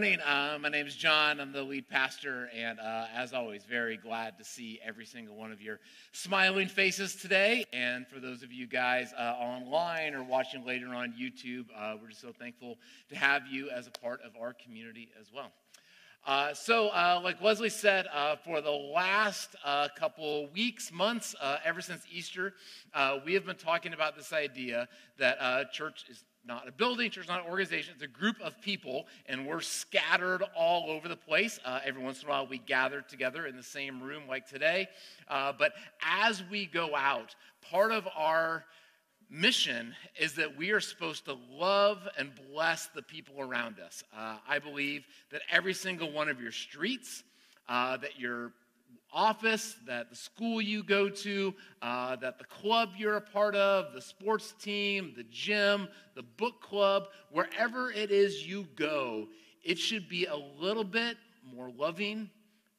morning. Uh, my name is John. I'm the lead pastor, and uh, as always, very glad to see every single one of your smiling faces today. And for those of you guys uh, online or watching later on YouTube, uh, we're just so thankful to have you as a part of our community as well. Uh, so, uh, like Leslie said, for the last couple weeks, months, ever since Easter, we have been talking about this idea that church is not a building, church, not an organization. It's a group of people, and we're scattered all over the place. Uh, every once in a while, we gather together in the same room like today. Uh, but as we go out, part of our mission is that we are supposed to love and bless the people around us. Uh, I believe that every single one of your streets, uh, that your office, that the school you go to, uh, that the club you're a part of, the sports team, the gym, the book club, wherever it is you go, it should be a little bit more loving,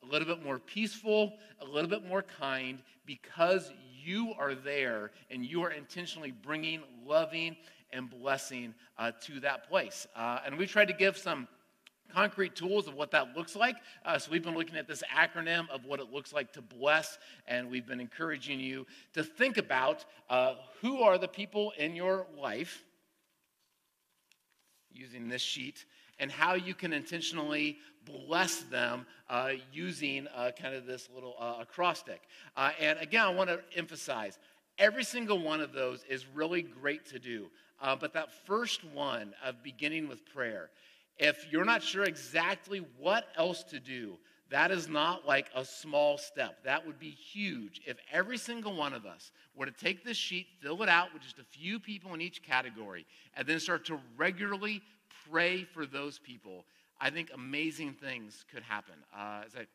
a little bit more peaceful, a little bit more kind because you are there and you are intentionally bringing loving and blessing uh, to that place. Uh, and we tried to give some concrete tools of what that looks like. Uh, so we've been looking at this acronym of what it looks like to bless, and we've been encouraging you to think about uh, who are the people in your life using this sheet and how you can intentionally bless them uh, using uh, kind of this little uh, acrostic. Uh, and again, I want to emphasize every single one of those is really great to do. but that first one of beginning with prayer, if you're not sure exactly what else to do, that is not like a small step. That would be huge. If every single one of us were to take this sheet, fill it out with just a few people in each category, and then start to regularly pray for those people, I think amazing things could happen. Uh, as I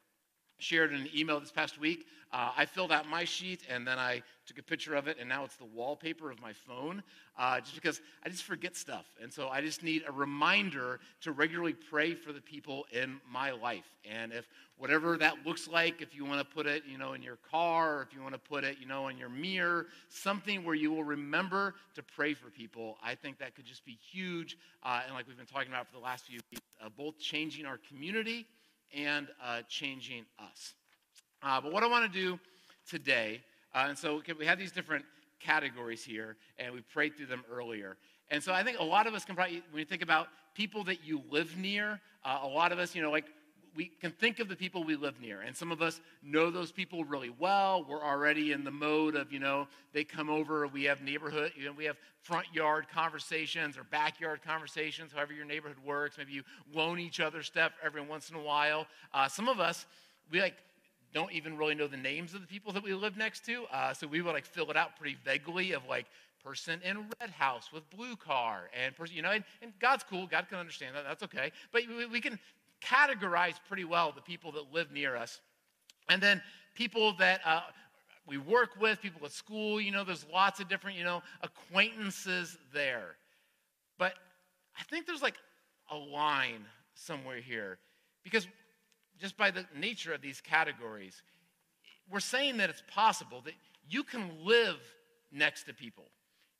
shared in an email this past week. Uh, I filled out my sheet and then I took a picture of it, and now it's the wallpaper of my phone uh, just because I just forget stuff. And so I just need a reminder to regularly pray for the people in my life. And if whatever that looks like, if you want to put it, you know, in your car, or if you want to put it, you know, in your mirror, something where you will remember to pray for people, I think that could just be huge. Uh, and like we've been talking about for the last few weeks, uh, both changing our community and uh, changing us. Uh, but what I want to do today, uh, and so we have these different categories here, and we prayed through them earlier. And so I think a lot of us can probably, when you think about people that you live near, uh, a lot of us, you know, like we can think of the people we live near. And some of us know those people really well. We're already in the mode of, you know, they come over, we have neighborhood, you know, we have front yard conversations or backyard conversations, however your neighborhood works. Maybe you loan each other stuff every once in a while. Uh, some of us, we like, don't even really know the names of the people that we live next to. Uh, so we would like fill it out pretty vaguely of like person in red house with blue car and person, you know, and, and God's cool. God can understand that. That's okay. But we, we can categorize pretty well the people that live near us. And then people that uh, we work with, people at school, you know, there's lots of different, you know, acquaintances there. But I think there's like a line somewhere here because just by the nature of these categories, we're saying that it's possible that you can live next to people,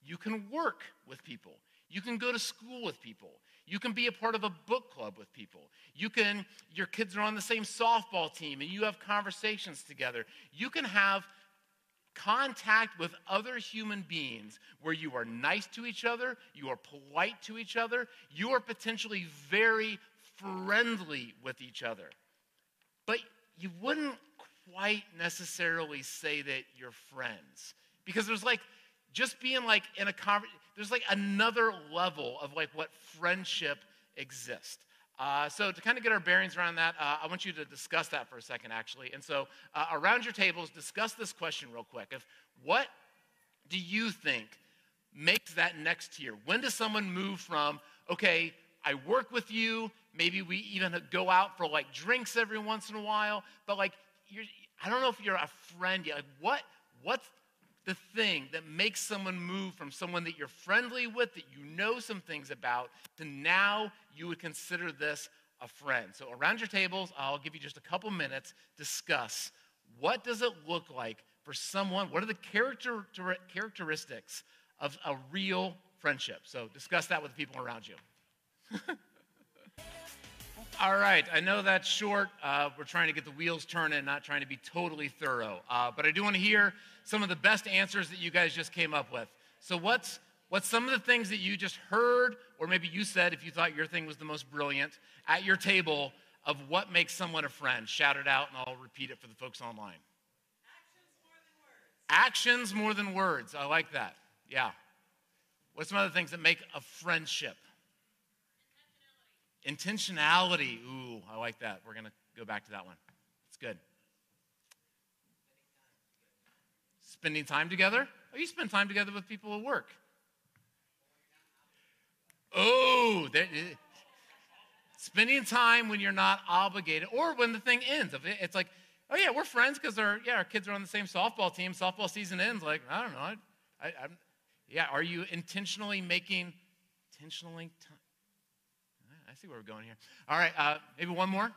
you can work with people, you can go to school with people, you can be a part of a book club with people. You can, your kids are on the same softball team and you have conversations together. You can have contact with other human beings where you are nice to each other, you are polite to each other, you are potentially very friendly with each other. But you wouldn't quite necessarily say that you're friends because there's like just being like in a conversation there's like another level of like what friendship exists. Uh, so to kind of get our bearings around that, uh, I want you to discuss that for a second, actually. And so uh, around your tables, discuss this question real quick: of what do you think makes that next tier? When does someone move from okay, I work with you, maybe we even go out for like drinks every once in a while, but like you're, I don't know if you're a friend yet. Like what what's the thing that makes someone move from someone that you're friendly with, that you know some things about, to now you would consider this a friend. So around your tables, I'll give you just a couple minutes, discuss what does it look like for someone, what are the character, characteristics of a real friendship? So discuss that with the people around you. All right, I know that's short. Uh, we're trying to get the wheels turning, not trying to be totally thorough. Uh, but I do want to hear some of the best answers that you guys just came up with. So, what's what's some of the things that you just heard, or maybe you said if you thought your thing was the most brilliant at your table of what makes someone a friend? Shout it out, and I'll repeat it for the folks online. Actions more than words. Actions more than words. I like that. Yeah. What's some other things that make a friendship? Intentionality. Ooh, I like that. We're going to go back to that one. It's good. Spending time together? Oh, you spend time together with people at work. Oh, spending time when you're not obligated or when the thing ends. It's like, oh yeah, we're friends because our yeah our kids are on the same softball team. Softball season ends. Like I don't know. I, I, yeah. Are you intentionally making intentionally time? I see where we're going here. All right, uh, maybe one more.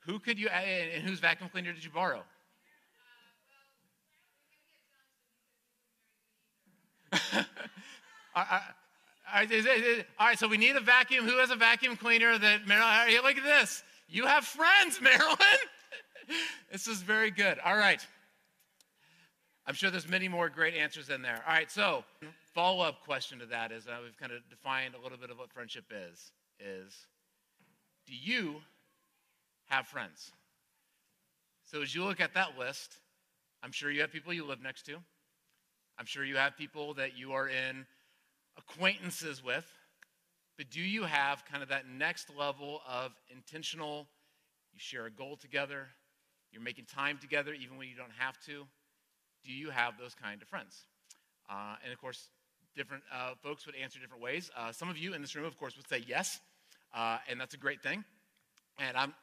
Who could you, and whose vacuum cleaner did you borrow? all, right, so we need a vacuum. Who has a vacuum cleaner that, Marilyn, look at this. You have friends, Marilyn. this is very good. All right. I'm sure there's many more great answers in there. All right, so follow-up question to that is uh, we've kind of defined a little bit of what friendship is. Is do you have friends? So as you look at that list, I'm sure you have people you live next to. I'm sure you have people that you are in acquaintances with. But do you have kind of that next level of intentional, you share a goal together, you're making time together even when you don't have to? Do you have those kind of friends? Uh, and of course, different uh, folks would answer different ways. Uh, some of you in this room, of course, would say yes, uh, and that's a great thing. And I'm,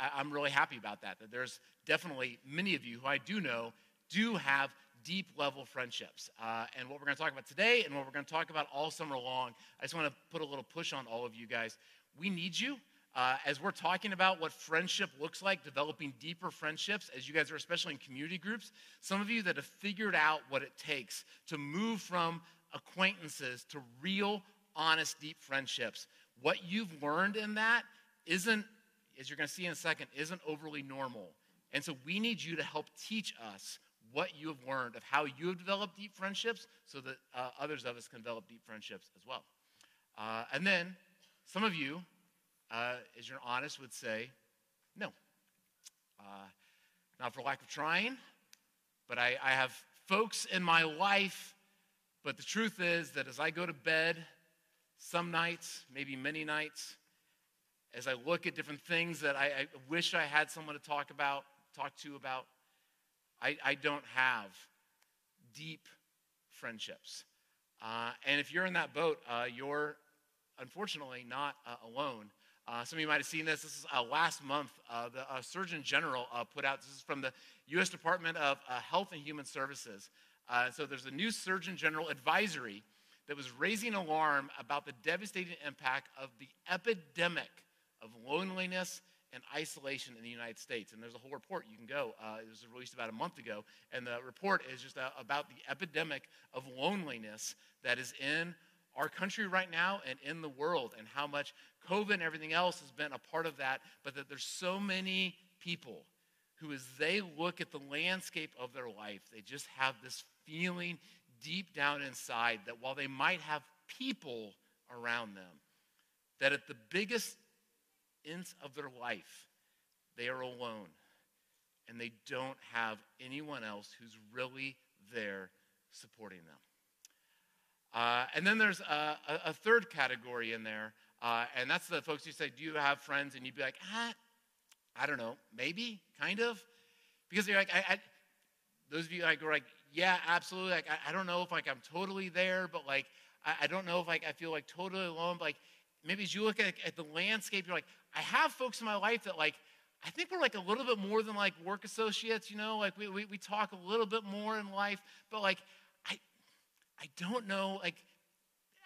I'm really happy about that, that there's definitely many of you who I do know do have deep level friendships. Uh, and what we're going to talk about today and what we're going to talk about all summer long, I just want to put a little push on all of you guys. We need you. Uh, as we're talking about what friendship looks like, developing deeper friendships, as you guys are especially in community groups, some of you that have figured out what it takes to move from acquaintances to real, honest, deep friendships, what you've learned in that isn't, as you're going to see in a second, isn't overly normal. And so we need you to help teach us what you have learned of how you have developed deep friendships so that uh, others of us can develop deep friendships as well. Uh, and then some of you, uh, as you're honest, would say, no. Uh, not for lack of trying, but I, I have folks in my life, but the truth is that as I go to bed, some nights, maybe many nights, as I look at different things that I, I wish I had someone to talk about, talk to about, I, I don't have deep friendships. Uh, and if you're in that boat, uh, you're unfortunately not uh, alone. Uh, some of you might have seen this. This is uh, last month. Uh, the Surgeon General put out, this is from the U.S. Department of Health and Human Services. so there's a new Surgeon General advisory that was raising alarm about the devastating impact of the epidemic of loneliness and isolation in the United States. And there's a whole report you can go. Uh, it was released about a month ago. And the report is just uh, about the epidemic of loneliness that is in our country right now and in the world, and how much COVID and everything else has been a part of that. But that there's so many people who, as they look at the landscape of their life, they just have this feeling deep down inside that while they might have people around them, that at the biggest ends of their life, they are alone and they don't have anyone else who's really there supporting them. Uh, and then there's a, a, third category in there, uh, and that's the folks who say, Do you have friends? And you'd be like, ah, I don't know, maybe, kind of. Because you're like, I, I, those of you like are like, Yeah, absolutely. Like, I, I, don't know if like I'm totally there, but like, I, I don't know if like I feel like totally alone. But like, maybe as you look at, at the landscape, you're like, I have folks in my life that like, I think we're like a little bit more than like work associates, you know, like we, we, we talk a little bit more in life, but like, I, don't know, like,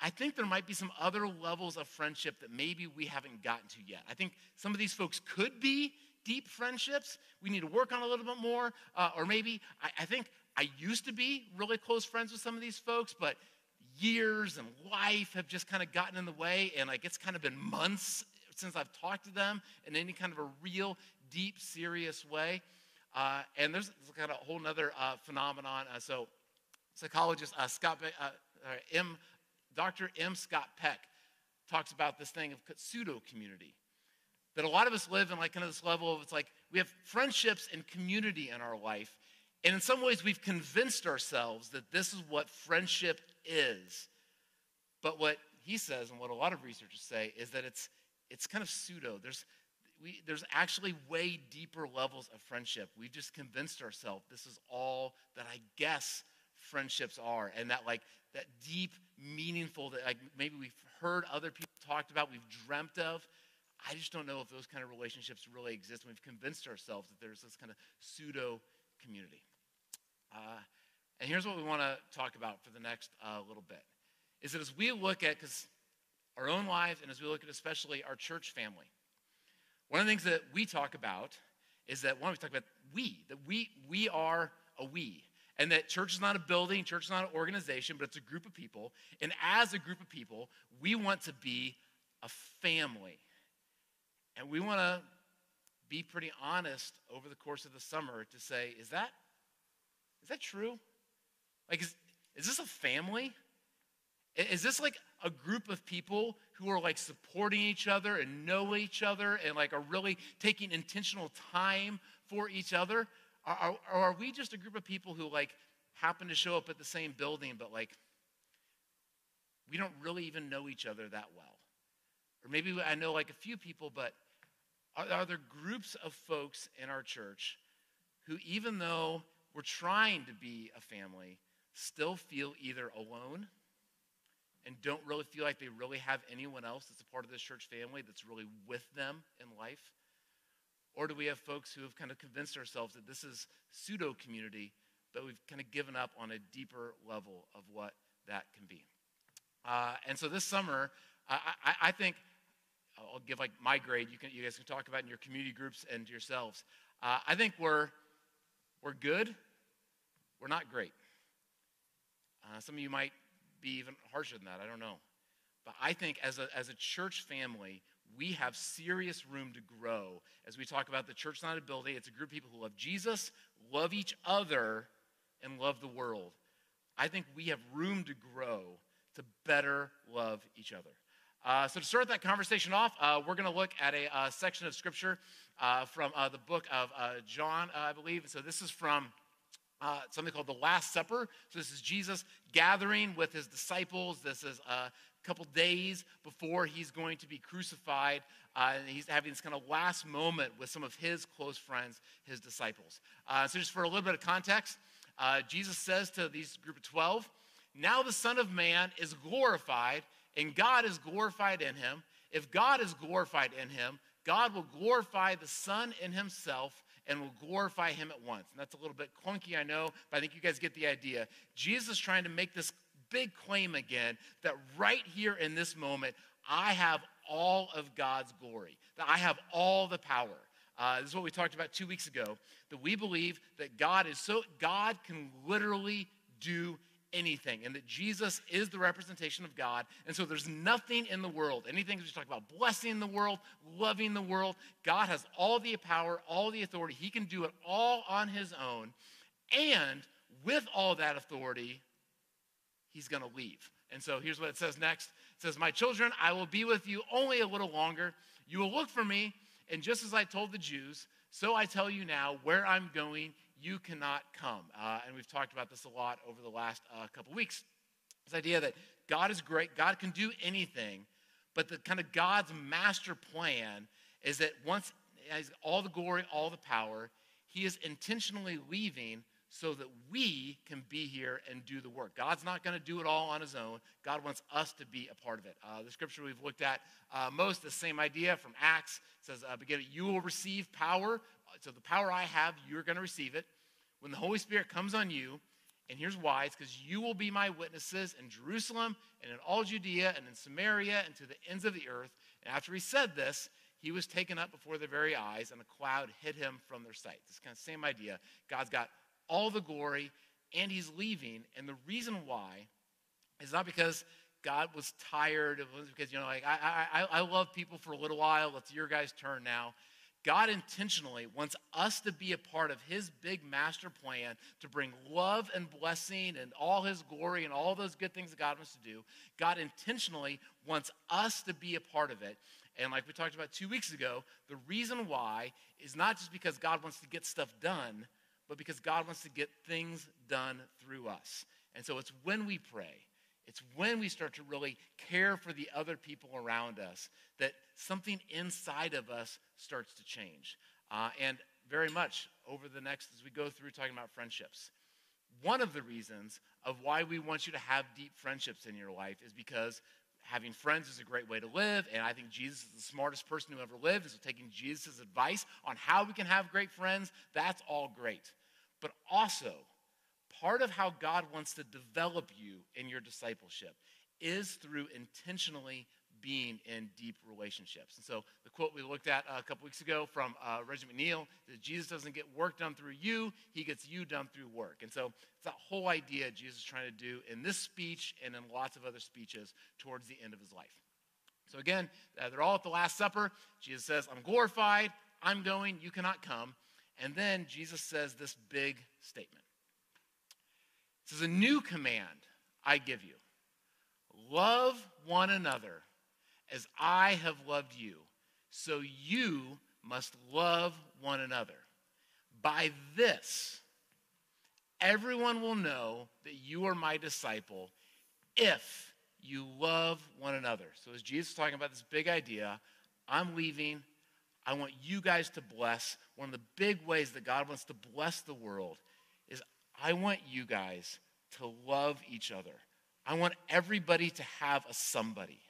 I think there might be some other levels of friendship that maybe we haven't gotten to yet. I think some of these folks could be deep friendships we need to work on a little bit more. Uh, or maybe I, I think I used to be really close friends with some of these folks, but years and life have just kind of gotten in the way, and like it's kind of been months since I've talked to them in any kind of a real, deep, serious way. Uh, and there's, kind of a whole other uh, phenomenon. Uh, so, psychologist uh, Scott uh, M, Dr. M. Scott Peck talks about this thing of pseudo community. That a lot of us live in like kind of this level of it's like we have friendships and community in our life, and in some ways we've convinced ourselves that this is what friendship is. But what he says, and what a lot of researchers say, is that it's it's kind of pseudo. There's we, there's actually way deeper levels of friendship. We've just convinced ourselves this is all that I guess friendships are, and that like that deep, meaningful that like maybe we've heard other people talked about, we've dreamt of. I just don't know if those kind of relationships really exist. We've convinced ourselves that there's this kind of pseudo community. Uh, and here's what we want to talk about for the next uh, little bit: is that as we look at because our own lives, and as we look at especially our church family, one of the things that we talk about is that one, we talk about we, that we, we are a we. And that church is not a building, church is not an organization, but it's a group of people. And as a group of people, we want to be a family. And we want to be pretty honest over the course of the summer to say, is that, is that true? Like, is, is this a family? Is this like a group of people who are like supporting each other and know each other and like are really taking intentional time for each other? Or, or are we just a group of people who like happen to show up at the same building, but like we don't really even know each other that well? Or maybe I know like a few people, but are, are there groups of folks in our church who, even though we're trying to be a family, still feel either alone? and don't really feel like they really have anyone else that's a part of this church family that's really with them in life? Or do we have folks who have kind of convinced ourselves that this is pseudo community, but we've kind of given up on a deeper level of what that can be? Uh, and so this summer, I, I, I, think I'll give like my grade. You can you guys can talk about in your community groups and yourselves. Uh, I think we're we're good. We're not great. Uh, some of you might be even harsher than that. I don't know. But I think as a, as a church family, we have serious room to grow as we talk about the church not a building. It's a group of people who love Jesus, love each other, and love the world. I think we have room to grow to better love each other. Uh, so, to start that conversation off, uh, we're going to look at a uh, section of scripture uh, from uh, the book of uh, John, I believe. So, this is from something called the Last Supper. So, this is Jesus gathering with his disciples. This is couple days before he's going to be crucified. Uh, and he's having this kind of last moment with some of his close friends, his disciples. Uh, so, just for a little bit of context, uh, Jesus says to these group of 12, Now the Son of Man is glorified, and God is glorified in him. If God is glorified in him, God will glorify the Son in himself and will glorify him at once. And that's a little bit clunky, I know, but I think you guys get the idea. Jesus is trying to make this big claim again that right here in this moment, I have all of God's glory, that I have all the power. Uh, this is what we talked about two weeks ago, that we believe that God is so, God can literally do anything and that Jesus is the representation of God. And so there's nothing in the world, anything we talk about blessing the world, loving the world. God has all the power, all the authority. He can do it all on his own. And with all that authority, he's going to leave. And so here's what it says next. It says, "My children, I will be with you only a little longer. You will look for me, and just as I told the Jews, so I tell you now, where I'm going, you cannot come. Uh, and we've talked about this a lot over the last uh, couple weeks. This idea that God is great, God can do anything, but the kind of God's master plan is that once all the glory, all the power, he is intentionally leaving so that we can be here and do the work. God's not going to do it all on his own. God wants us to be a part of it. Uh, the scripture we've looked at uh, most, the same idea from Acts says, uh, begin, you will receive power so the power I have, you're going to receive it. When the Holy Spirit comes on you, and here's why it's because you will be my witnesses in Jerusalem and in all Judea and in Samaria and to the ends of the earth. And after he said this, he was taken up before their very eyes, and a cloud hid him from their sight. This kind of same idea. God's got all the glory, and he's leaving. And the reason why is not because God was tired. It was because, you know, like, I, I, I love people for a little while. It's your guys' turn now. God intentionally wants us to be a part of his big master plan to bring love and blessing and all his glory and all those good things that God wants to do. God intentionally wants us to be a part of it. And like we talked about two weeks ago, the reason why is not just because God wants to get stuff done, but because God wants to get things done through us. And so it's when we pray, it's when we start to really care for the other people around us that something inside of us starts to change. Uh, and very much over the next, as we go through talking about friendships, one of the reasons of why we want you to have deep friendships in your life is because having friends is a great way to live, and I think Jesus is the smartest person who ever lived. So taking Jesus' advice on how we can have great friends, that's all great. But also, part of how God wants to develop you in your discipleship is through intentionally being in deep relationships. And so the quote we looked at a couple weeks ago from uh, Reggie McNeal that Jesus doesn't get work done through you, he gets you done through work. And so it's that whole idea Jesus is trying to do in this speech and in lots of other speeches towards the end of his life. So again, uh, they're all at the Last Supper. Jesus says, I'm glorified, I'm going, you cannot come. And then Jesus says this big statement. This is a new command I give you. Love one another as I have loved you, so you must love one another. By this, everyone will know that you are my disciple if you love one another. So, as Jesus is talking about this big idea, I'm leaving. I want you guys to bless. One of the big ways that God wants to bless the world is I want you guys to love each other. I want everybody to have a somebody.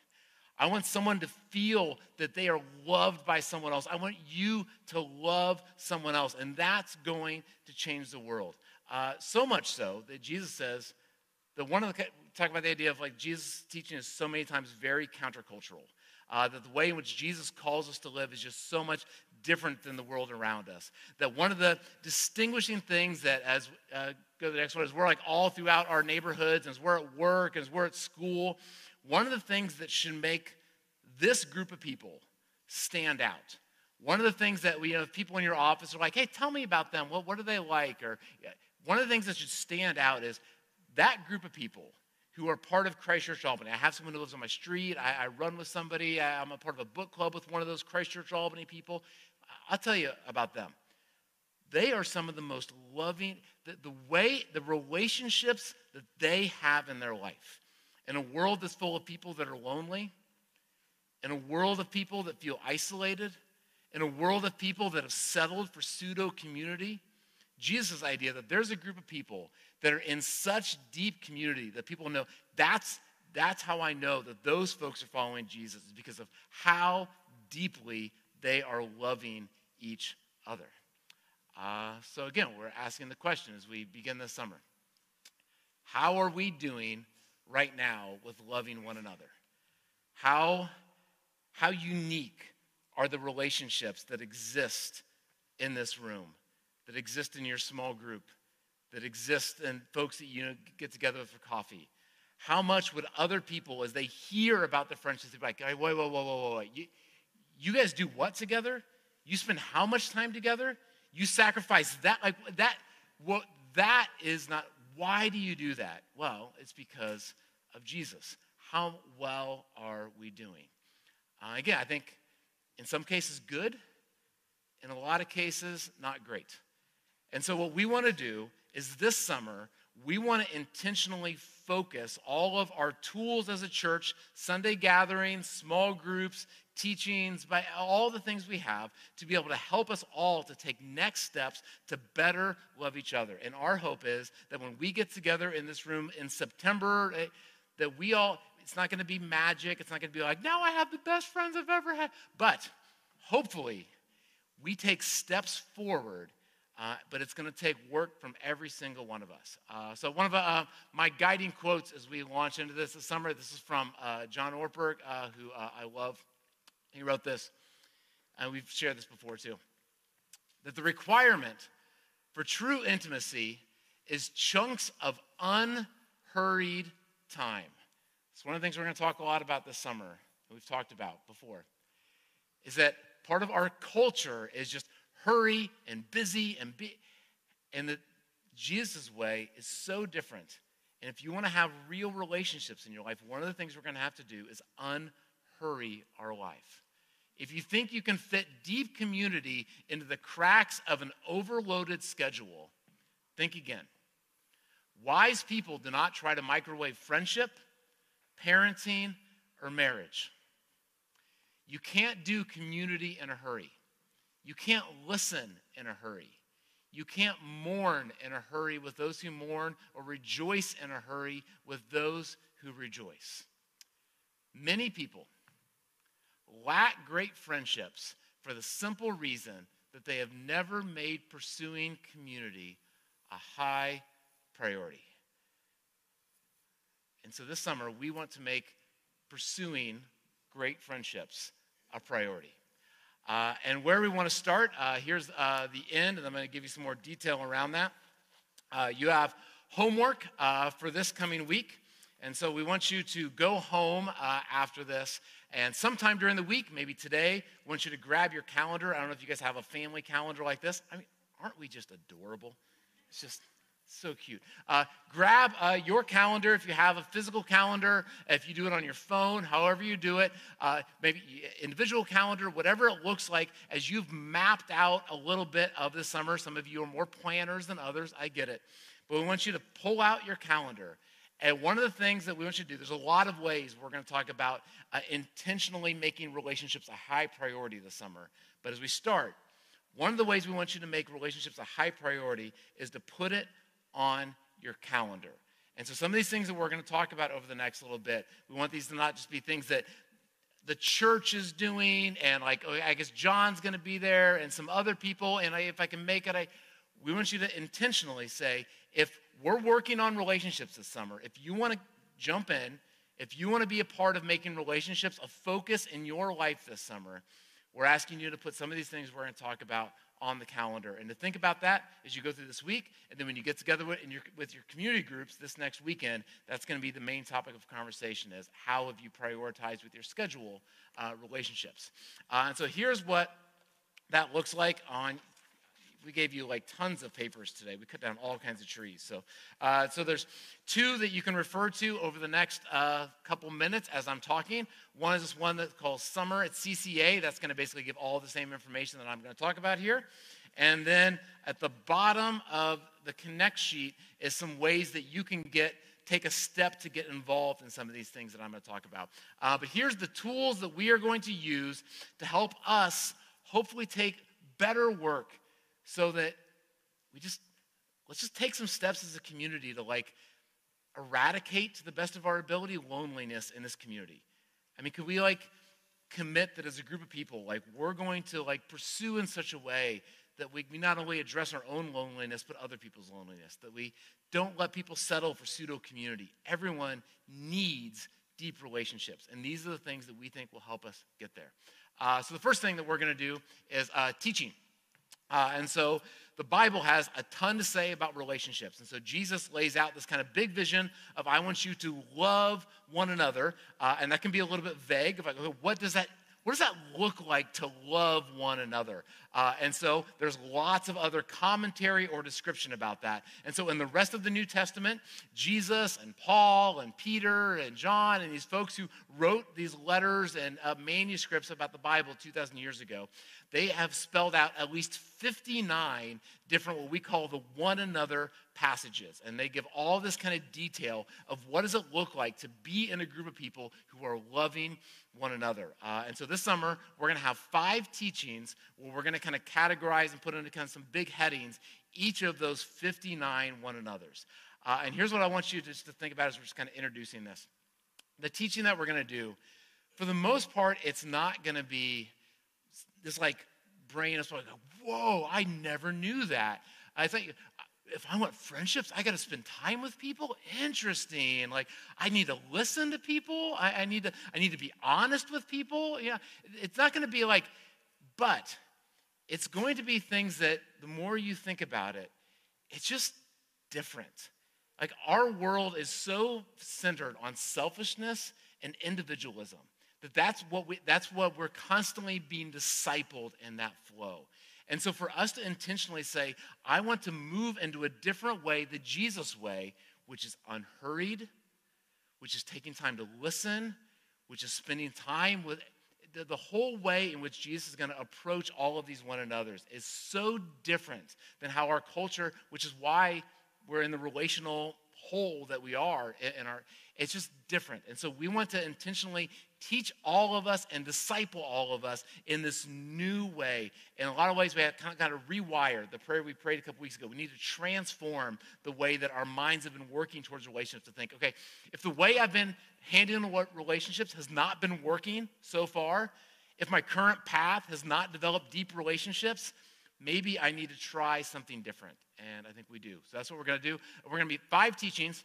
I want someone to feel that they are loved by someone else. I want you to love someone else, and that's going to change the world. Uh, so much so that Jesus says that one of the talk about the idea of like Jesus' teaching is so many times very countercultural. Uh, that the way in which Jesus calls us to live is just so much different than the world around us. That one of the distinguishing things that, as uh, go to the next one, is we're like all throughout our neighborhoods, as we're at work, as we're at school, one of the things that should make this group of people stand out. One of the things that we you know, people in your office are like, hey, tell me about them. Well, what are they like? Or one of the things that should stand out is that group of people who are part of Christchurch Albany. I have someone who lives on my street. I, I run with somebody. I, I'm a part of a book club with one of those Christchurch Albany people. I'll tell you about them. They are some of the most loving, the, the way, the relationships that they have in their life in a world that's full of people that are lonely, in a world of people that feel isolated, in a world of people that have settled for pseudo community, Jesus' idea that there's a group of people that are in such deep community that people know that's, that's how I know that those folks are following Jesus, is because of how deeply they are loving each other. Uh, so, again, we're asking the question as we begin this summer How are we doing right now with loving one another. How, how unique are the relationships that exist in this room, that exist in your small group, that exist and folks that you know, get together for coffee? How much would other people, as they hear about the friendships, be like, wait, whoa, whoa, whoa, whoa, whoa. You, you guys do what together? You spend how much time together? You sacrifice that, like that, what, that is not why do you do that? Well, it's because of Jesus. How well are we doing? Uh, again, I think in some cases good, in a lot of cases not great. And so, what we want to do is this summer, we want to intentionally focus all of our tools as a church, Sunday gatherings, small groups, teachings, by all the things we have to be able to help us all to take next steps to better love each other. And our hope is that when we get together in this room in September, eh, that we all, it's not going to be magic. It's not going to be like, now I have the best friends I've ever had. But hopefully, we take steps forward uh, but it's going to take work from every single one of us. Uh, so, one of uh, my guiding quotes as we launch into this this summer, this is from uh, John Ortberg, uh, who uh, I love. He wrote this and we've shared this before too, that the requirement for true intimacy is chunks of unhurried time. It's one of the things we're going to talk a lot about this summer, that we've talked about before, is that part of our culture is just hurry and busy and be, and that Jesus' way is so different. And if you want to have real relationships in your life, one of the things we're going to have to do is unhurry our life. If you think you can fit deep community into the cracks of an overloaded schedule, think again. Wise people do not try to microwave friendship, parenting, or marriage. You can't do community in a hurry. You can't listen in a hurry. You can't mourn in a hurry with those who mourn or rejoice in a hurry with those who rejoice. Many people lack great friendships for the simple reason that they have never made pursuing community a high priority. And so this summer, we want to make pursuing great friendships a priority. Uh, and where we want to start, uh, here's uh, the end, and I'm going to give you some more detail around that. Uh, you have homework uh, for this coming week. And so we want you to go home uh, after this. And sometime during the week, maybe today, we want you to grab your calendar. I don't know if you guys have a family calendar like this. I mean, aren't we just adorable? It's just so cute. Uh, grab uh, your calendar if you have a physical calendar, if you do it on your phone, however you do it, uh, maybe individual calendar, whatever it looks like, as you've mapped out a little bit of the summer. Some of you are more planners than others, I get it. But we want you to pull out your calendar and one of the things that we want you to do, there's a lot of ways we're going to talk about uh, intentionally making relationships a high priority this summer. But as we start, one of the ways we want you to make relationships a high priority is to put it on your calendar. And so, some of these things that we're going to talk about over the next little bit, we want these to not just be things that the church is doing, and like, oh, I guess John's going to be there, and some other people, and I, if I can make it, I, we want you to intentionally say, if we're working on relationships this summer. If you want to jump in, if you want to be a part of making relationships a focus in your life this summer, we're asking you to put some of these things we're going to talk about on the calendar and to think about that as you go through this week. And then when you get together with, your, with your community groups this next weekend, that's going to be the main topic of conversation is how have you prioritized with your schedule uh, relationships. Uh, and so here's what that looks like on we gave you like tons of papers today. We cut down all kinds of trees. So, uh, so there's two that you can refer to over the next uh, couple minutes as I'm talking. One is this one that's called Summer at CCA. That's going to basically give all the same information that I'm going to talk about here. And then at the bottom of the Connect sheet is some ways that you can get take a step to get involved in some of these things that I'm going to talk about. Uh, but here's the tools that we are going to use to help us hopefully take better work so that we just let's just take some steps as a community to like eradicate to the best of our ability loneliness in this community. I mean, could we like commit that as a group of people, like we're going to like pursue in such a way that we, not only address our own loneliness, but other people's loneliness, that we don't let people settle for pseudo community. Everyone needs deep relationships, and these are the things that we think will help us get there. Uh, so the first thing that we're going to do is uh, teaching. Uh, and so the Bible has a ton to say about relationships. And so Jesus lays out this kind of big vision of I want you to love one another. Uh, and that can be a little bit vague. What does that what does that look like to love one another? Uh, and so there's lots of other commentary or description about that. And so in the rest of the New Testament, Jesus and Paul and Peter and John and these folks who wrote these letters and uh, manuscripts about the Bible 2,000 years ago, they have spelled out at least 59 different what we call the one another passages and they give all this kind of detail of what does it look like to be in a group of people who are loving one another. Uh, and so this summer we're going to have five teachings where we're going to kind of categorize and put into kind of some big headings each of those 59 one another's. Uh, and here's what i want you to just to think about as we're just kind of introducing this. The teaching that we're going to do for the most part it's not going to be this like brain is like, whoa, I never knew that. I think if I want friendships, I got to spend time with people. Interesting. Like I need to listen to people. I, I, need to I need to be honest with people. Yeah, it's not going to be like but it's going to be things that the more you think about it, it's just different. Like our world is so centered on selfishness and individualism that that's what we that's what we're constantly being discipled in that flow. And so for us to intentionally say, I want to move into a different way, the Jesus way, which is unhurried, which is taking time to listen, which is spending time with the, the whole way in which Jesus is going to approach all of these one another's is so different than how our culture, which is why we're in the relational hole that we are in our it's just different. And so we want to intentionally teach all of us and disciple all of us in this new way in a lot of ways we have kind of got rewire the prayer we prayed a couple weeks ago we need to transform the way that our minds have been working towards relationships to think okay if the way i've been handling relationships has not been working so far if my current path has not developed deep relationships maybe I need to try something different. And I think we do. So that's what we're going to do. We're going to be five teachings.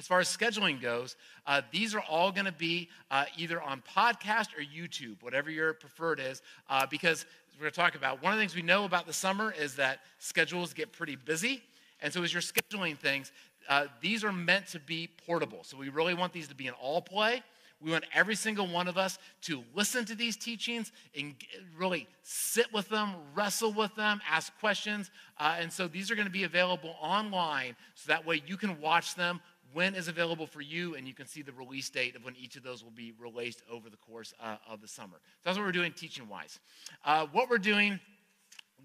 As far as scheduling goes, uh, these are all going to be uh, either on podcast or YouTube, whatever your preferred is, uh, because we're going to talk about one of the things we know about the summer is that schedules get pretty busy. And so as you're scheduling things, uh, these are meant to be portable. So we really want these to be an all play. We want every single one of us to listen to these teachings and really sit with them, wrestle with them, ask questions. Uh, and so these are going to be available online so that way you can watch them when is available for you and you can see the release date of when each of those will be released over the course uh, of the summer. So that's what we're doing teaching wise. Uh, what we're doing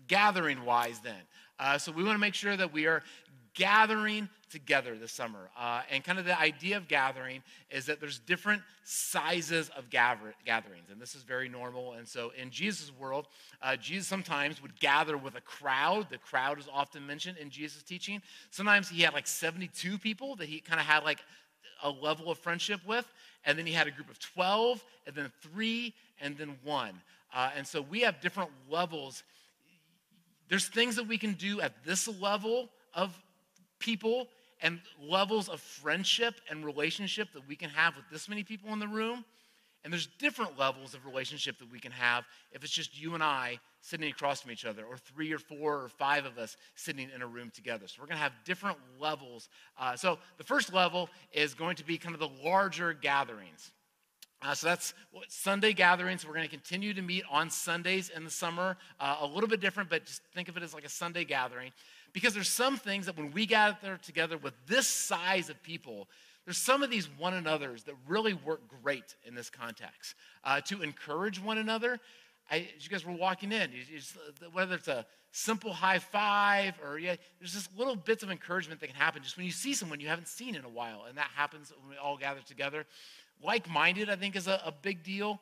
gathering wise then. Uh, so we want to make sure that we are gathering together this summer. Uh, and kind of the idea of gathering is that there's different sizes of gather- gatherings, and this is very normal. And so in Jesus' world, uh, Jesus sometimes would gather with a crowd. The crowd is often mentioned in Jesus' teaching. Sometimes he had like 72 people that he kind of had like a level of friendship with, and then he had a group of 12, and then three, and then one. Uh, and so we have different levels. There's things that we can do at this level of people and levels of friendship and relationship that we can have with this many people in the room. And there's different levels of relationship that we can have if it's just you and I sitting across from each other, or three or four or five of us sitting in a room together. So we're going to have different levels. Uh, so the first level is going to be kind of the larger gatherings. Uh, so that's Sunday gatherings. We're going to continue to meet on Sundays in the summer. Uh, a little bit different, but just think of it as like a Sunday gathering. Because there's some things that when we gather together with this size of people, there's some of these one another's that really work great in this context. Uh, to encourage one another, I, as you guys were walking in, just, uh, whether it's a simple high five or yeah, there's just little bits of encouragement that can happen just when you see someone you haven't seen in a while, and that happens when we all gather together. Like-minded, I think, is a, a big deal.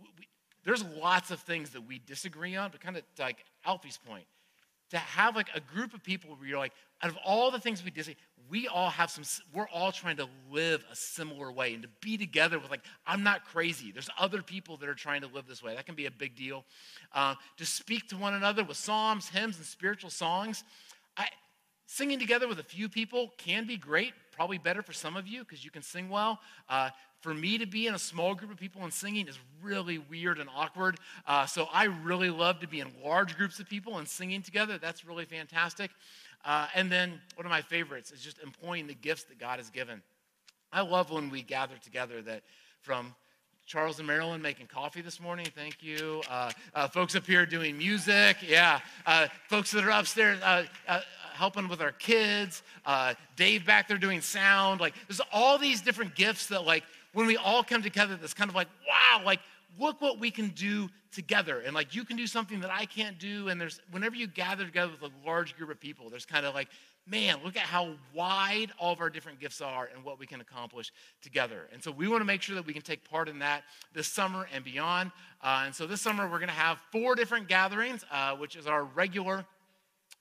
We, there's lots of things that we disagree on, but kind of like Alfie's point, to have like a group of people where you're like, out of all the things we did, we all have some, we're all trying to live a similar way and to be together with like, I'm not crazy. There's other people that are trying to live this way. That can be a big deal. Uh, to speak to one another with psalms, hymns, and spiritual songs. I, singing together with a few people can be great, probably better for some of you because you can sing well. Uh, for me to be in a small group of people and singing is really weird and awkward. Uh, so I really love to be in large groups of people and singing together. That's really fantastic. Uh, and then one of my favorites is just employing the gifts that God has given. I love when we gather together that from Charles and Marilyn making coffee this morning. Thank you. Uh, uh, folks up here doing music. Yeah. Uh, folks that are upstairs uh, uh, helping with our kids. Uh, Dave back there doing sound. Like, there's all these different gifts that, like, when we all come together, that's kind of like, wow, like, look what we can do together. And like, you can do something that I can't do. And there's, whenever you gather together with a large group of people, there's kind of like, man, look at how wide all of our different gifts are and what we can accomplish together. And so we want to make sure that we can take part in that this summer and beyond. Uh, and so this summer, we're going to have four different gatherings, uh, which is our regular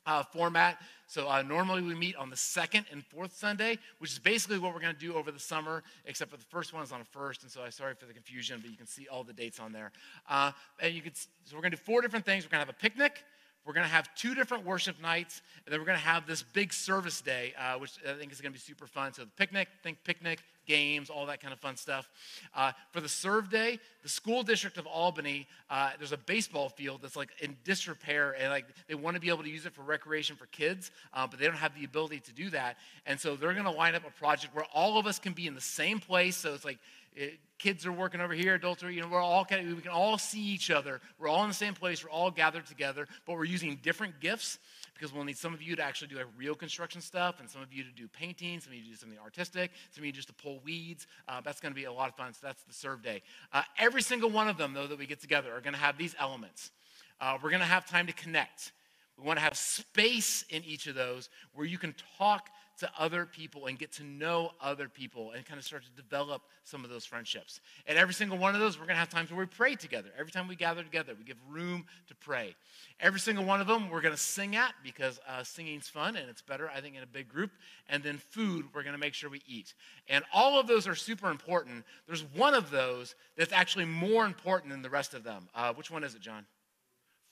uh, format. So uh, normally we meet on the second and fourth Sunday, which is basically what we're going to do over the summer, except for the first one is on the first. And so I'm sorry for the confusion, but you can see all the dates on there. Uh, and you can, so we're going to do four different things. We're going to have a picnic. We're going to have two different worship nights, and then we're going to have this big service day, uh, which I think is going to be super fun. So the picnic, think picnic, games, all that kind of fun stuff. Uh, for the serve day, the school district of Albany, uh, there's a baseball field that's like in disrepair, and like they want to be able to use it for recreation for kids, uh, but they don't have the ability to do that. And so they're going to line up a project where all of us can be in the same place. So it's like it, kids are working over here, adults are, you know, we're all kind of, we can all see each other. We're all in the same place. We're all gathered together, but we're using different gifts because we'll need some of you to actually do like real construction stuff, and some of you to do painting, some of you to do something artistic, some of you just to pull weeds. Uh, that's going to be a lot of fun. So that's the serve day. Uh, every single one of them, though, that we get together are going to have these elements. Uh, we're going to have time to connect. We want to have space in each of those where you can talk to other people and get to know other people and kind of start to develop some of those friendships. And every single one of those, we're going to have times where we pray together. Every time we gather together, we give room to pray. Every single one of them, we're going to sing at because uh, singing's fun and it's better, I think, in a big group. And then food, we're going to make sure we eat. And all of those are super important. There's one of those that's actually more important than the rest of them. Uh, which one is it, John?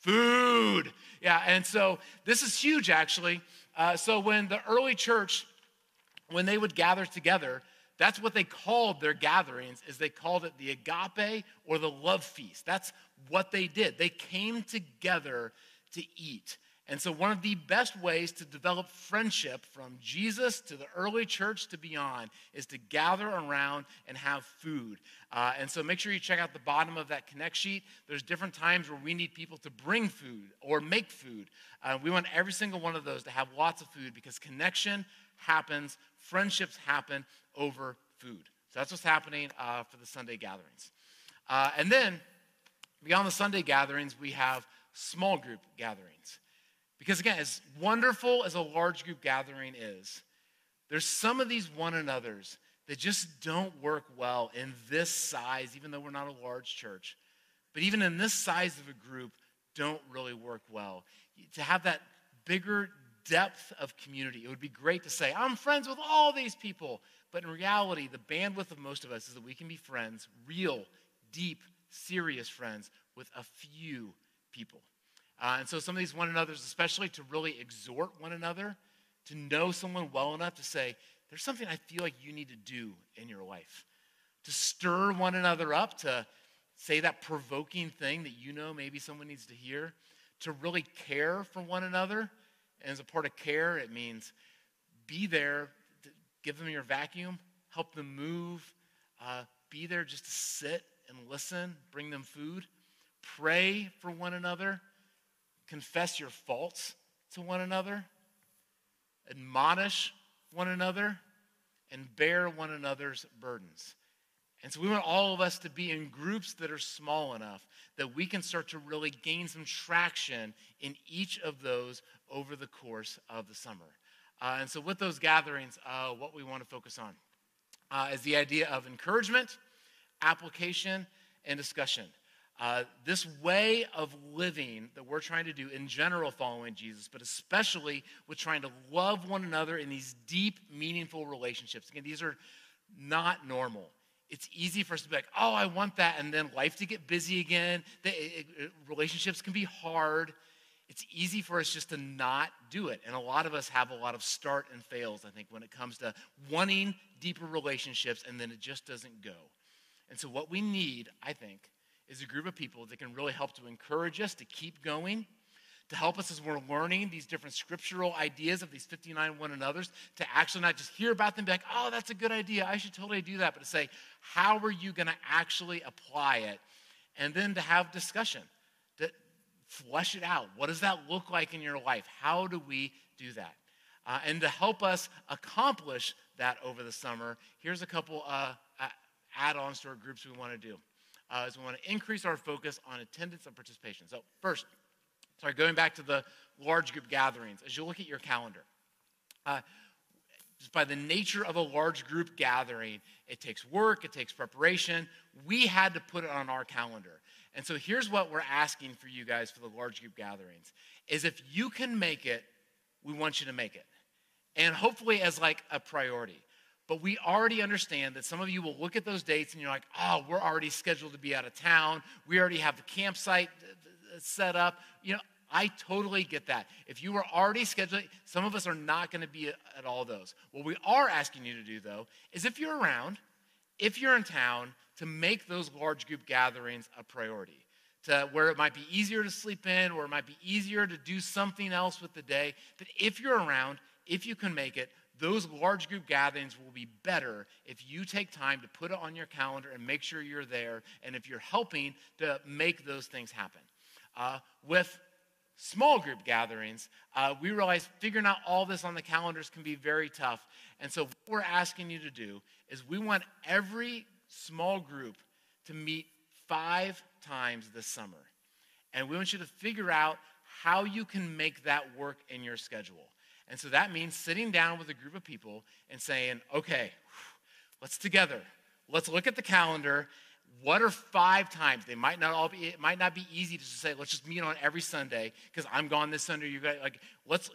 Food. Yeah, and so this is huge, actually. Uh, so when the early church, when they would gather together, that's what they called their gatherings is they called it the agape or the love feast. That's what they did. They came together to eat and so one of the best ways to develop friendship from jesus to the early church to beyond is to gather around and have food uh, and so make sure you check out the bottom of that connect sheet there's different times where we need people to bring food or make food uh, we want every single one of those to have lots of food because connection happens, friendships happen over food. So that's what's happening uh, for the Sunday gatherings. Uh, and then beyond the Sunday gatherings, we have small group gatherings. Because again, as wonderful as a large group gathering is, there's some of these one another's that just don't work well in this size, even though we're not a large church. But even in this size of a group, don't really work well. To have that bigger, depth of community. It would be great to say, I'm friends with all these people. But in reality, the bandwidth of most of us is that we can be friends, real, deep, serious friends, with a few people. Uh, and so some of these one another's, especially to really exhort one another, to know someone well enough to say, there's something I feel like you need to do in your life. To stir one another up, to say that provoking thing that you know maybe someone needs to hear, to really care for one another and as a part of care, it means be there, give them your vacuum, help them move, uh, be there just to sit and listen, bring them food, pray for one another, confess your faults to one another, admonish one another, and bear one another's burdens. And so we want all of us to be in groups that are small enough that we can start to really gain some traction in each of those over the course of the summer. Uh, and so, with those gatherings, uh, what we want to focus on uh, is the idea of encouragement, application, and discussion. Uh, this way of living that we're trying to do in general following Jesus, but especially with trying to love one another in these deep, meaningful relationships. Again, these are not normal it's easy for us to be like, oh, I want that, and then life to get busy again. The, it, it, relationships can be hard. It's easy for us just to not do it. And a lot of us have a lot of start and fails, I think, when it comes to wanting deeper relationships, and then it just doesn't go. And so, what we need, I think, is a group of people that can really help to encourage us to keep going to help us as we're learning these different scriptural ideas of these 59 one another's, to actually not just hear about them, be like, oh, that's a good idea. I should totally do that. But to say, how are you going to actually apply it? And then to have discussion, to flesh it out. What does that look like in your life? How do we do that? Uh, and to help us accomplish that over the summer, here's a couple uh, add ons to our groups we want to do. Uh, is we want to increase our focus on attendance and participation. So, first, Sorry, going back to the large group gatherings, as you look at your calendar, uh, just by the nature of a large group gathering, it takes work, it takes preparation. We had to put it on our calendar. And so here's what we're asking for you guys for the large group gatherings is if you can make it, we want you to make it. And hopefully as like a priority. But we already understand that some of you will look at those dates and you're like, oh, we're already scheduled to be out of town. We already have the campsite uh, uh, set up. You know, I totally get that. If you were already scheduled, some of us are not going to be at, at all those. What we are asking you to do, though, is if you're around, if you're in town, to make those large group gatherings a priority. To where it might be easier to sleep in, or it might be easier to do something else with the day. But if you're around, if you can make it, those large group gatherings will be better if you take time to put it on your calendar and make sure you're there, and if you're helping to make those things happen. Uh, with small group gatherings, uh, we realize figuring out all this on the calendars can be very tough. And so, what we're asking you to do is we want every small group to meet five times this summer. And we want you to figure out how you can make that work in your schedule. And so that means sitting down with a group of people and saying, okay, let's together. Let's look at the calendar. What are five times? They might not all be, it might not be easy to just say, let's just meet on every Sunday because I'm gone this Sunday. You guys, like, let's,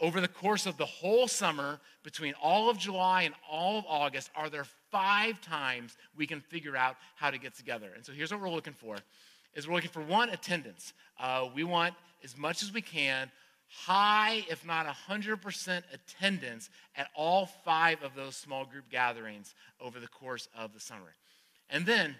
over the course of the whole summer, between all of July and all of August, are there five times we can figure out how to get together? And so here's what we're looking for is we're looking for one attendance. Uh, we want as much as we can high, if not 100% attendance at all five of those small group gatherings over the course of the summer. And then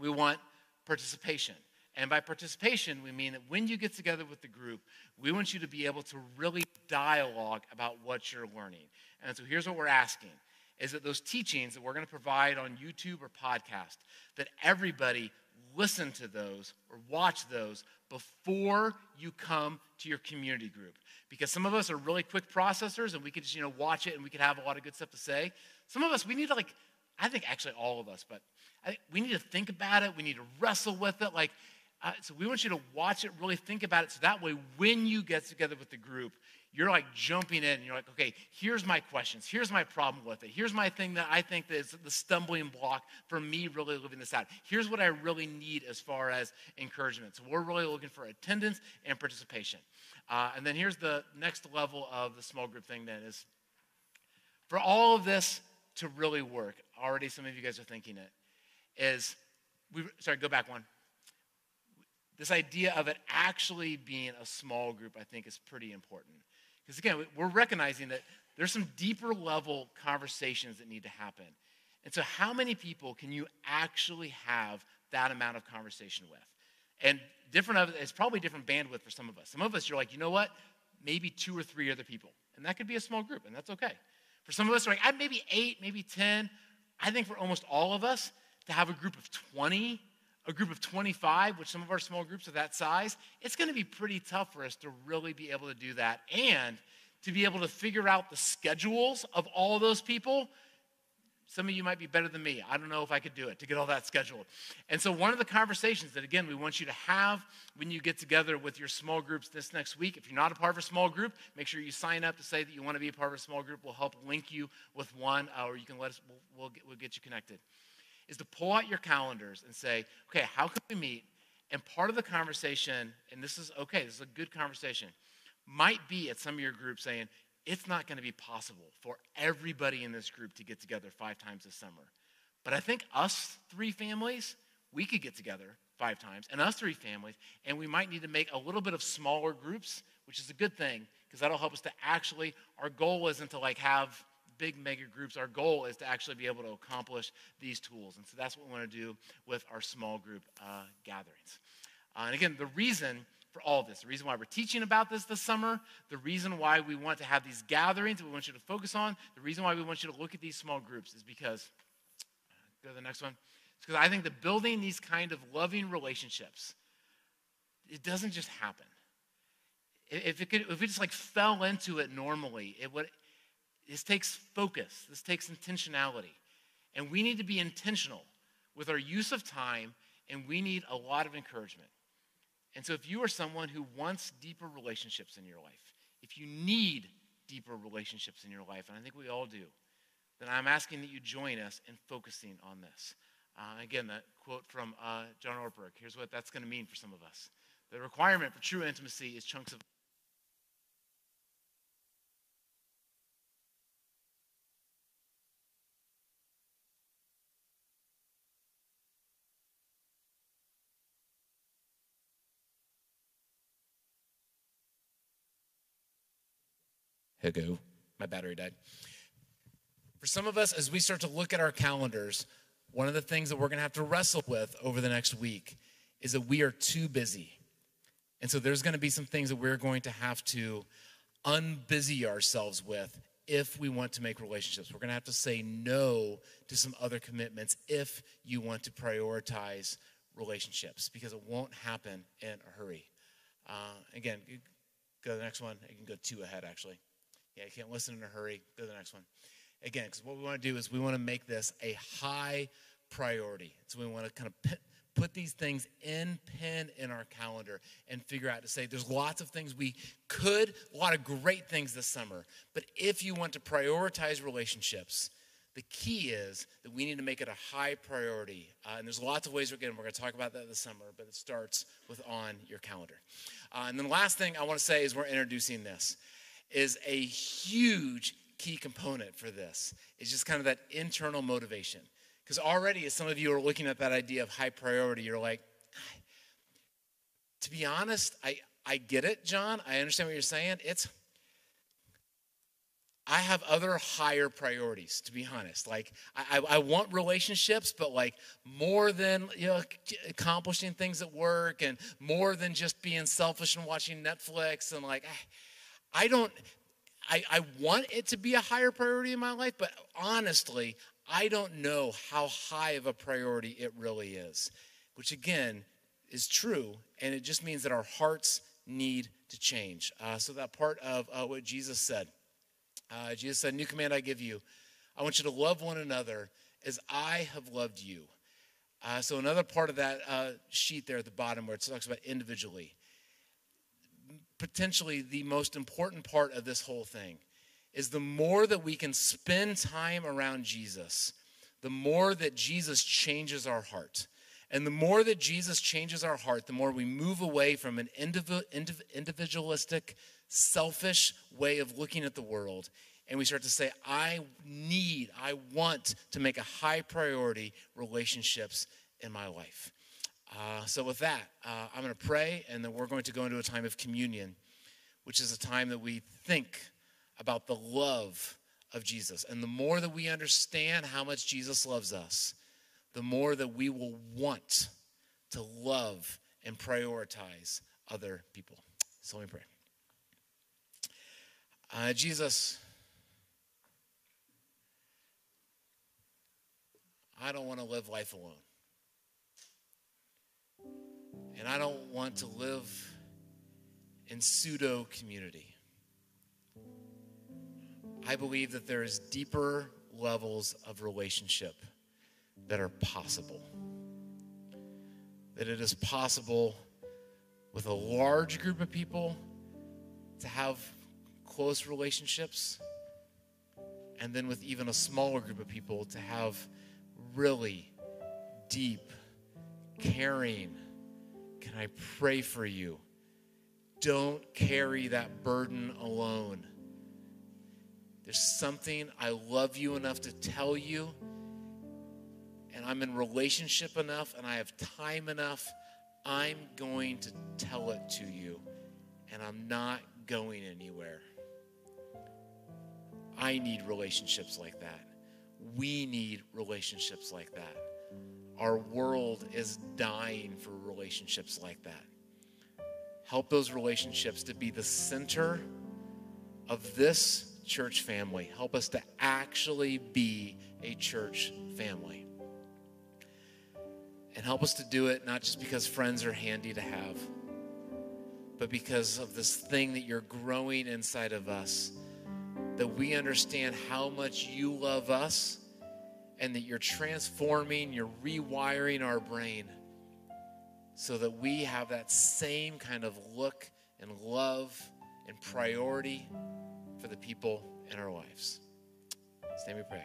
we want participation. And by participation, we mean that when you get together with the group, we want you to be able to really dialogue about what you're learning. And so here's what we're asking is that those teachings that we're going to provide on YouTube or podcast, that everybody listen to those or watch those before you come to your community group. Because some of us are really quick processors and we could just, you know, watch it and we could have a lot of good stuff to say. Some of us, we need to like, I think actually all of us, but we need to think about it. We need to wrestle with it. Like, uh, so we want you to watch it, really think about it. So that way, when you get together with the group, you're like jumping in and you're like, okay, here's my questions. Here's my problem with it. Here's my thing that I think that is the stumbling block for me really living this out. Here's what I really need as far as encouragement. So we're really looking for attendance and participation. Uh, and then here's the next level of the small group thing then is for all of this to really work, already some of you guys are thinking it, is we, sorry, go back one. This idea of it actually being a small group, I think, is pretty important. Because again, we're recognizing that there's some deeper level conversations that need to happen. And so, how many people can you actually have that amount of conversation with? And different of it's probably different bandwidth for some of us. Some of us, you're like, you know what? Maybe two or three other people. And that could be a small group, and that's okay. For some of us, like, maybe eight, maybe 10. I think for almost all of us, to have a group of 20, a group of 25, which some of our small groups are that size, it's going to be pretty tough for us to really be able to do that and to be able to figure out the schedules of all those people. Some of you might be better than me. I don't know if I could do it to get all that scheduled. And so, one of the conversations that, again, we want you to have when you get together with your small groups this next week, if you're not a part of a small group, make sure you sign up to say that you want to be a part of a small group. We'll help link you with one, uh, or you can let us, we'll, we'll, get, we'll get you connected is to pull out your calendars and say, okay, how can we meet? And part of the conversation, and this is okay, this is a good conversation, might be at some of your groups saying, it's not going to be possible for everybody in this group to get together five times this summer. But I think us three families, we could get together five times, and us three families, and we might need to make a little bit of smaller groups, which is a good thing because that'll help us to actually, our goal isn't to like have big mega groups, our goal is to actually be able to accomplish these tools. And so that's what we want to do with our small group uh, gatherings. Uh, and again, the reason for all this, the reason why we're teaching about this this summer, the reason why we want to have these gatherings we want you to focus on, the reason why we want you to look at these small groups is because, go to the next one, it's because I think that building these kind of loving relationships, it doesn't just happen. If it, could, if it just like fell into it normally, it would, this takes focus, this takes intentionality. And we need to be intentional with our use of time, and we need a lot of encouragement. And so, if you are someone who wants deeper relationships in your life, if you need deeper relationships in your life, and I think we all do, then I'm asking that you join us in focusing on this. Uh, again, that quote from uh, John Ortberg. Here's what that's going to mean for some of us. The requirement for true intimacy is chunks of Hello, my battery died. For some of us, as we start to look at our calendars, one of the things that we're going to have to wrestle with over the next week is that we are too busy. And so there's going to be some things that we're going to have to unbusy ourselves with if we want to make relationships. We're going to have to say no to some other commitments if you want to prioritize relationships because it won't happen in a hurry. Uh, again, go to the next one. You can go two ahead, actually. Yeah, you can't listen in a hurry. Go to the next one. Again, because what we want to do is we want to make this a high priority. So we want to kind of put these things in pen in our calendar and figure out to say there's lots of things we could, a lot of great things this summer. But if you want to prioritize relationships, the key is that we need to make it a high priority. Uh, and there's lots of ways we're. We're going to talk about that this summer, but it starts with on your calendar. Uh, and then the last thing I want to say is we're introducing this is a huge key component for this. It's just kind of that internal motivation. Because already, as some of you are looking at that idea of high priority, you're like, to be honest, I, I get it, John. I understand what you're saying. It's, I have other higher priorities, to be honest. Like, I, I want relationships, but like more than you know, accomplishing things at work and more than just being selfish and watching Netflix and like, I, don't, I, I want it to be a higher priority in my life, but honestly, I don't know how high of a priority it really is, which again is true, and it just means that our hearts need to change. Uh, so, that part of uh, what Jesus said uh, Jesus said, New command I give you. I want you to love one another as I have loved you. Uh, so, another part of that uh, sheet there at the bottom where it talks about individually, potentially the most important part of this whole thing is the more that we can spend time around Jesus, the more that Jesus changes our heart. And the more that Jesus changes our heart, the more we move away from an individualistic, selfish way of looking at the world. And we start to say, I need, I want to make a high priority relationships in my life. Uh, so, with that, uh, I'm going to pray, and then we're going to go into a time of communion, which is a time that we think about the love of Jesus. And the more that we understand how much Jesus loves us, the more that we will want to love and prioritize other people. So let me pray. Uh, Jesus, I don't want to live life alone. And I don't want to live in pseudo community. I believe that there is deeper levels of relationship that are possible. That it is possible with a large group of people to have close relationships, and then with even a smaller group of people to have really deep, caring, can I pray for you? Don't carry that burden alone. There's something I love you enough to tell you, and I'm in relationship enough, and I have time enough. I'm going to tell it to you, and I'm not going anywhere. I need relationships like that. We need relationships like that. Our world is dying for relationships like that. Help those relationships to be the center of this church family. Help us to actually be a church family. And help us to do it not just because friends are handy to have, but because of this thing that you're growing inside of us, that we understand how much you love us and that you're transforming, you're rewiring our brain so that we have that same kind of look and love and priority for the people in our lives. Stand we pray.